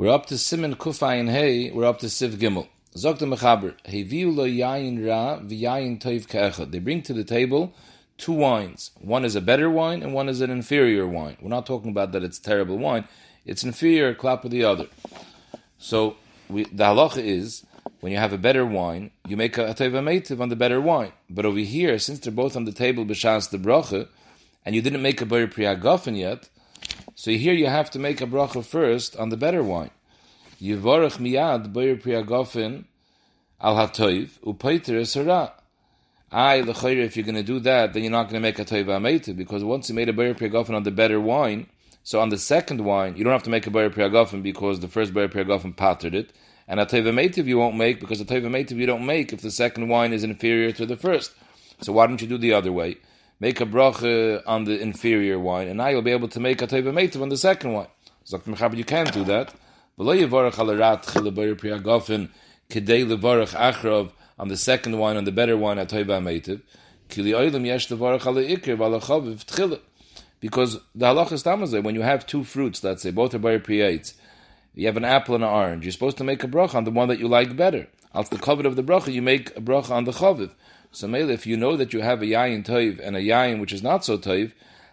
We're up to Siman Kufayin Hey, we're up to Siv Gimel. Zok Mechaber, Heviu lo yayin ra v'yayin toiv. They bring to the table two wines. One is a better wine and one is an inferior wine. We're not talking about that it's terrible wine. It's inferior, clap of the other. So we, the halacha is, when you have a better wine, you make a, teva on the better wine. But over here, since they're both on the table b'shas the bracha, and you didn't make a bar priyagofen yet, so here you have to make a bracha first on the better wine. Yivarach miyad boyer priyagofen al hatoiv upaiter esara. I lechayr if you're going to do that, then you're not going to make a toiv ameita because once you made a boyer priyagofen on the better wine, so on the second wine you don't have to make a boyer priyagofen because the first boyer priyagofen pattered it, and a toiv ameita you won't make because a toiv you don't make if the second wine is inferior to the first. So why don't you do the other way? Make a bracha on the inferior wine, and now you'll be able to make a toiv ameita on the second wine. So you can't do that on the second wine, on the better one, at Toiva Meitiv. Because the halacha is tamazay, when you have two fruits, let's say, both are bar priyates, you have an apple and an orange, you're supposed to make a bracha on the one that you like better. Else the covet of the bracha, you make a bracha on the chaviv. So maybe if you know that you have a yayin toiv and a yayin which is not so toiv,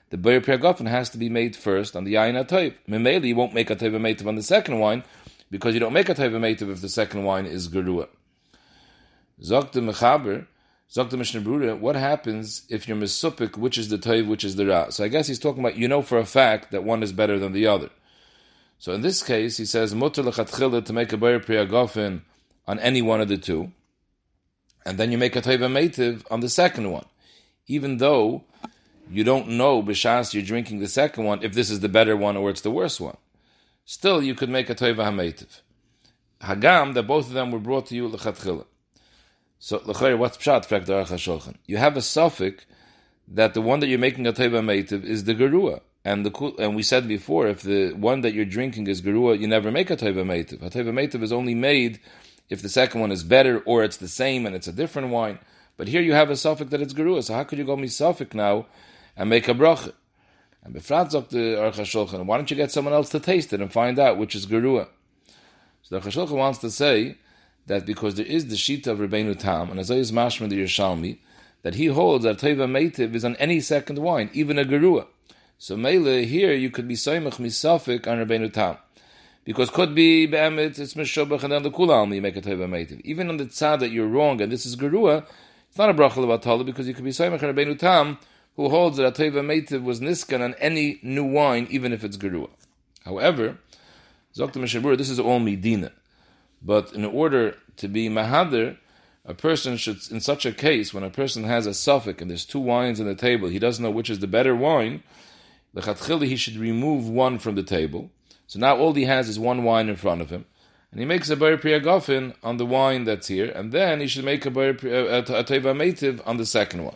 the Bayer Priyagofen has to be made first on the Yain HaToiv. Memeli, you won't make a Teva Meitiv on the second wine, because you don't make a Teva Meitiv if the second wine is Gerua. Zok the Mechaber, Zok the Mishnah Brura, what happens if you're Mesupik, which is the Toiv, which is the Ra? So I guess he's talking about, you know for a fact that one is better than the other. So in this case, he says, Mutter to make a Bayer Priyagofen on any one of the two, and then you make a Teva Meitiv on the second one. Even though you don't know b'shas you're drinking the second one if this is the better one or it's the worse one. Still, you could make a toiva hametiv. Hagam that both of them were brought to you lechatchila. So l'chayr, what's pshat shulchan? You have a suffix that the one that you're making a toiva hametiv is the gerua. And the and we said before, if the one that you're drinking is gerua, you never make a toiva meitiv. A toiva meitiv is only made if the second one is better or it's the same and it's a different wine. But here you have a suffix that it's gerua. So how could you go me now and make a bracha. And befrat zok the Aruch HaShulchan, why don't you get someone else to taste it and find out which is gerua? So the Aruch wants to say that because there is the shita of Rebbeinu Tam, and as is mashma the Yerushalmi, that he holds that Teva Meitiv is on any second wine, even a gerua. So Mele, here you could be Saimach Misafik on Rebbeinu Tam. Because could be Be'emet, it's Meshobach, and then the Kulam, you make a Teva Meitiv. Even on the tzad that you're wrong, and this is gerua, it's not a bracha levatala, because you could be Saimach on Rebbeinu Tam, who holds that a Ateva Meitiv was niskan on any new wine, even if it's Gerua. However, Zokta Mechaber, this is all Medina. But in order to be Mahadir, a person should, in such a case, when a person has a suffix and there's two wines on the table, he doesn't know which is the better wine, the he should remove one from the table. So now all he has is one wine in front of him. And he makes a Bar Priyagofin on the wine that's here, and then he should make a Bar a, uh, a, Teva Meitiv on the second one.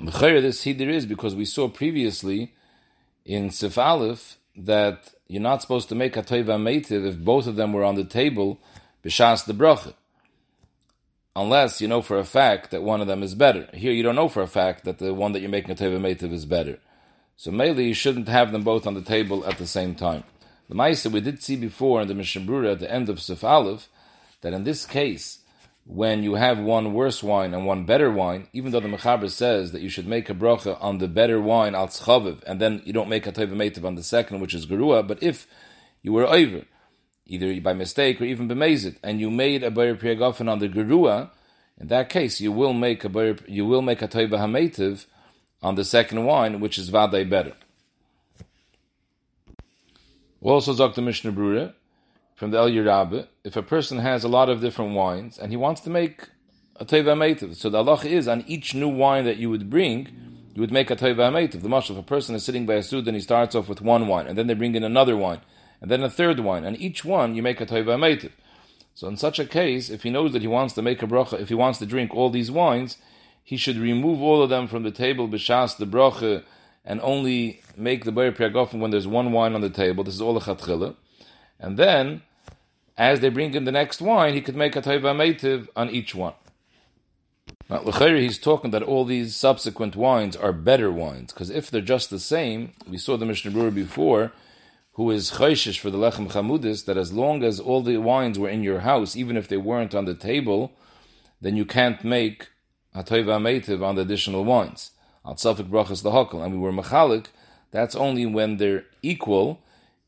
This here is because we saw previously in Sif Aleph that you're not supposed to make a toiva meitiv if both of them were on the table b'shas the bracha, unless you know for a fact that one of them is better. Here, you don't know for a fact that the one that you're making a toiva meitiv is better. So mainly you shouldn't have them both on the table at the same time. The Maisa we did see before in the Mishnah at the end of Sif Aleph that in this case when you have one worse wine and one better wine, even though the Mechaber says that you should make a bracha on the better wine al tzchaviv, and then you don't make a teva on the second, which is gerua, but if you were over, either by mistake or even bemazit, and you made a bar priyagofen on the gerua, in that case you will make a bar, you will make a teva hameitiv on the second wine, which is vaday better. Also, Dr. Mishnah Brura, from the Eliyah Rabbah, if a person has a lot of different wines and he wants to make a Teva Meitiv, so the Allah is on each new wine that you would bring, you would make a Teva Meitiv. The much if a person is sitting by a suit and he starts off with one wine, and then they bring in another wine, and then a third wine, and each one you make a Teva Meitiv. So in such a case, if he knows that he wants to make a bracha, if he wants to drink all these wines, he should remove all of them from the table, b'shas the bracha, and only make the bar priyagofen when there's one wine on the table. This is all a chatchila. And then as they bring in the next wine, he could make a taiva on each one. Now, L'chayri, he's talking that all these subsequent wines are better wines, because if they're just the same, we saw the Mishnah Berurah before, who is choishish for the lechem chamudis, that as long as all the wines were in your house, even if they weren't on the table, then you can't make hatoiva meitiv on the additional wines. Al tzafik brachas lahakal, and we were machalik. That's only when they're equal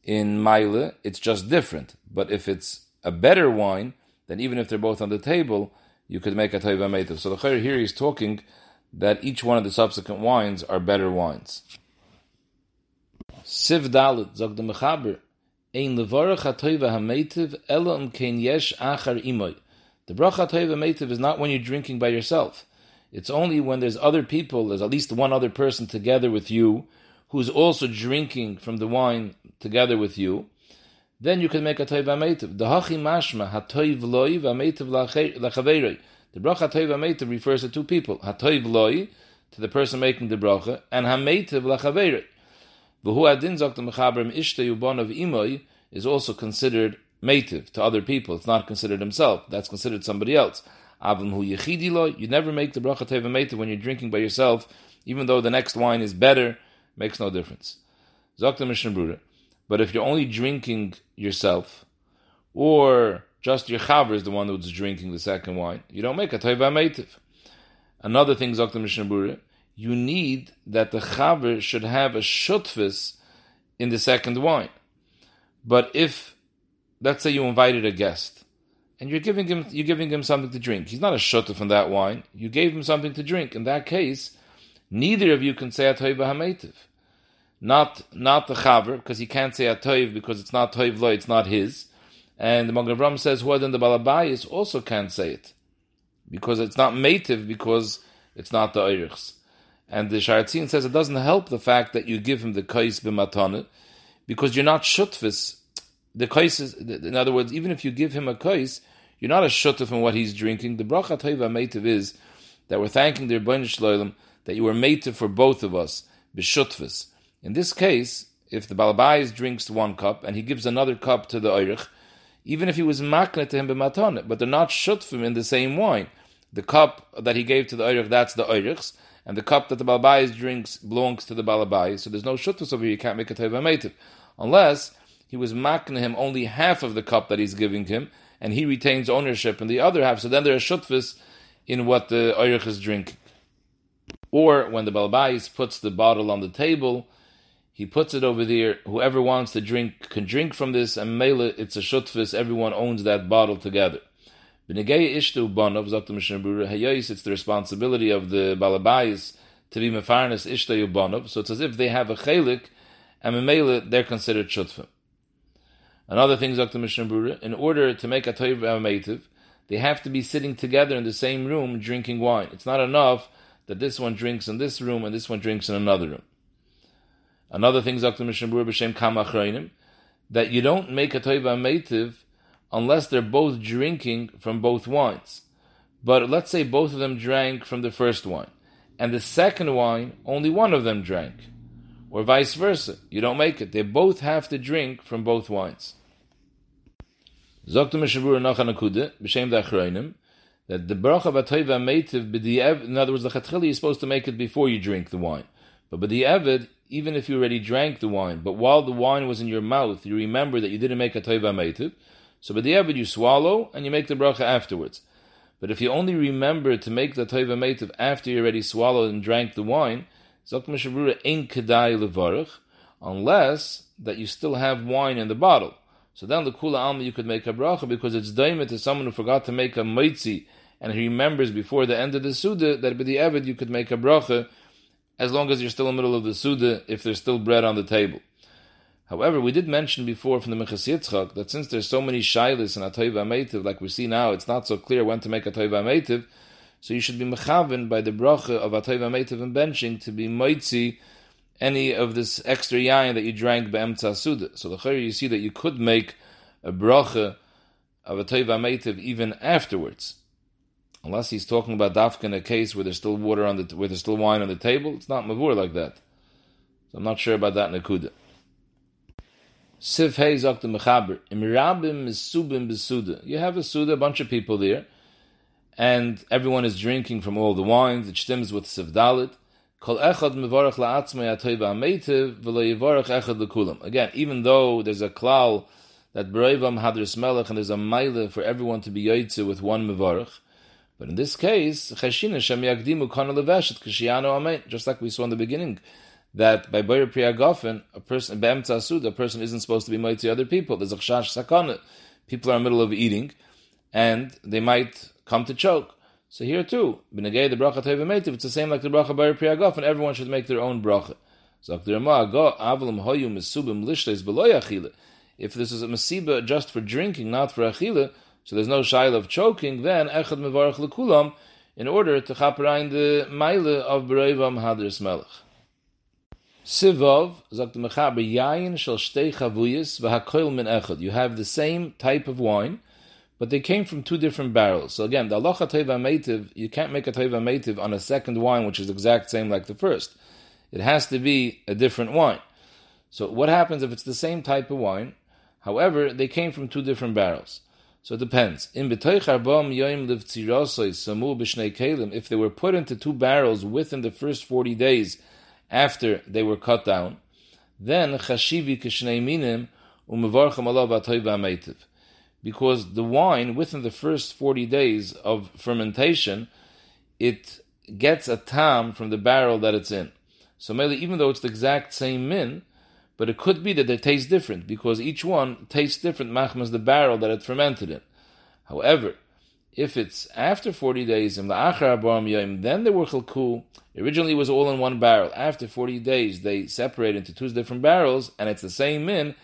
in maile. It's just different. But if it's a better wine, then even if they're both on the table, you could make a toiva meitiv. So the chayyur here is talking that each one of the subsequent wines are better wines. Siv Dalit, zog the Mechaber, Ein levarach hatoiva hametiv, ela um kein yesh achar imoy. The bracha hatoiva metiv is not when you're drinking by yourself. It's only when there's other people, there's at least one other person together with you, who's also drinking from the wine together with you, then you can make a toiv ametiv. The hachi mashma hatoiv loy v'ametiv lachaverei. The bracha hatoiv ametiv refers to two people: hatoiv loy to the person making the bracha, and hametiv lachaverei. V'hu adin zok the mechaber ishte yubon of imoy is also considered mative to other people. It's not considered himself. That's considered somebody else. You never make the bracha teva when you're drinking by yourself, even though the next wine is better. Makes no difference. Zok the Mishnah But if you're only drinking yourself, or just your chaver is the one who's drinking the second wine, you don't make a teva. Another thing, Zok the Mishnah you need that the chaver should have a shutfis in the second wine. But if, let's say you invited a guest, and you're giving him you're giving him something to drink, he's not a shutf from that wine. You gave him something to drink. In that case, neither of you can say atoiv hametiv. Not not the chaver because he can't say atoiv because it's not toiv lo, it's not his. And the Magen says who then the balabayis also can't say it because it's not mative because it's not the oirichs. And the Sharatzin says it doesn't help the fact that you give him the kais b'matana, because you're not shutfis. The kais is, in other words, even if you give him a kais, you're not a shutf in what he's drinking. The bracha taiva meitiv is that we're thanking the Rebbeinu Shloim that you were meitiv for both of us, b'shutfis. In this case, if the balabais drinks one cup and he gives another cup to the oirich, even if he was makne to him b'matana, but they're not shutfim in the same wine. The cup that he gave to the oirich, that's the oirich's, and the cup that the balabais drinks belongs to the balabais, so there's no shuttus over here. You can't make a teva meitiv unless he was makna him only half of the cup that he's giving him, and he retains ownership in the other half. So then there are shutfis in what the oirich is drinking. Or when the balabais puts the bottle on the table, he puts it over there. Whoever wants to drink can drink from this, and mele it's a shutfis. Everyone owns that bottle together. It's the responsibility of the balabais to be mefarnes ishtu banov, so it's as if they have a chelik, and memele, they're considered shutfim. Another thing, sagt the Mishnah Berurah, in order to make a toiv amativ, they have to be sitting together in the same room drinking wine. It's not enough that this one drinks in this room and this one drinks in another room. Another thing, the Mishnah Berurah, b'shem kam that you don't make a toiv amativ unless they're both drinking from both wines. But let's say both of them drank from the first wine, and the second wine, only one of them drank. Or vice versa. You don't make it. They both have to drink from both wines. that the bracha v'atoiva meitiv b'di'ev, in other words, the chatchili is supposed to make it before you drink the wine. But b'di'evid, even if you already drank the wine, but while the wine was in your mouth, you remember that you didn't make a toiva meitiv, so by the Evid you swallow and you make the bracha afterwards. But if you only remember to make the Toiva Meitiv after you already swallowed and drank the wine, Unless that you still have wine in the bottle. So then the Kula Alma you could make a bracha because it's daimah to someone who forgot to make a Meitzi and he remembers before the end of the Suda that by the Evid you could make a bracha as long as you're still in the middle of the Suda if there's still bread on the table. However, we did mention before from the Minchas Yitzchak that since there's so many shilas in Atoiva Meitiv, like we see now, it's not so clear when to make Atoiva Meitiv, so you should be mechaven by the bracha of Atoiva Meitiv and benching to be moitzi any of this extra yain that you drank be'emtza suda. So the you see that you could make a bracha of Atoiva Meitiv even afterwards. Unless he's talking about dafka in a case where there's still water on the where there's still wine on the table, it's not mavur like that. So I'm not sure about that nakuda. Sif Hey sagt the Mechaber, Im Rabim is Subim Besuda. You have a Suda, a bunch of people there, and everyone is drinking from all the wines. It stems with Sif Dalit. Kol echad mevarach la'atzmei atoiva ametiv v'lo yivarach echad lekulam. Again, even though there's a klal that Berevam hadris melech and there's a mile for everyone to be yoytze with one mevarach, but in this case, just like we saw in the beginning, that by Bayer Priyagofen, a person, Be'emtza Asud, a person isn't supposed to be moitzi other people. There's a chash sakana. People are in the middle of eating, and they might come to choke. So here too, b'negei the bracha teva it's the same like the bracha Bayer Priyagofen, everyone should make their own bracha. If this is a masiba just for drinking, not for achila, so there's no shaila of choking, then echad mevarach lekulam, in order to chaperein the maile of berevam hadris melech. Sivov, Mechaber, shel shtei chavuyis min echad. You have the same type of wine, but they came from two different barrels. So again, the halacha teva meitiv, you can't make a teva meitiv on a second wine which is exact same like the first. It has to be a different wine. So what happens if it's the same type of wine? However, they came from two different barrels. So it depends. In If they were put into two barrels within the first forty days after they were cut down, then chashivi kishnei minim umevarchem alav Because the wine, within the first 40 days of fermentation, it gets a tam from the barrel that it's in. So maybe even though it's the exact same min, but it could be that they taste different because each one tastes different machmas the barrel that it fermented in. However, if it's after 40 days, then they were chilku. Originally it was all in one barrel. After 40 days, they separate into two different barrels, and it's the same min,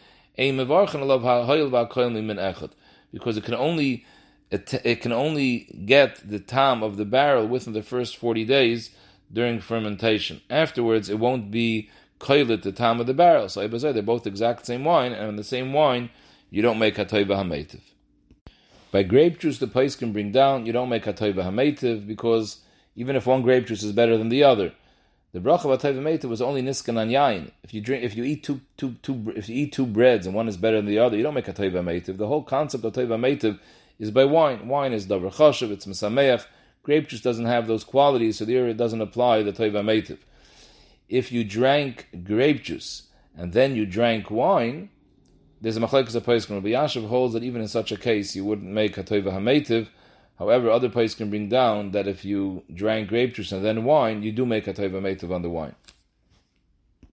because it can only it, it can only get the tam of the barrel within the first 40 days during fermentation. Afterwards, it won't be koilet the tam of the barrel. So they're both exact same wine, and in the same wine, you don't make hatoiva hametiv. By grape juice, the place can bring down. You don't make hatoiva hametiv because even if one grape juice is better than the other, the bracha of hametiv was only niskan an yain. If you drink, if you eat two, two, two, if you eat two breads and one is better than the other, you don't make hatoiva hametiv. The whole concept of hametiv is by wine. Wine is davar chashav. It's mesameach. Grape juice doesn't have those qualities, so there it doesn't apply the hametiv. If you drank grape juice and then you drank wine, there's a machlekes a place Rabbi Yashav holds that even in such a case you wouldn't make a hametiv. However, other places can bring down that if you drank grape juice and then wine, you do make a hametiv on the wine.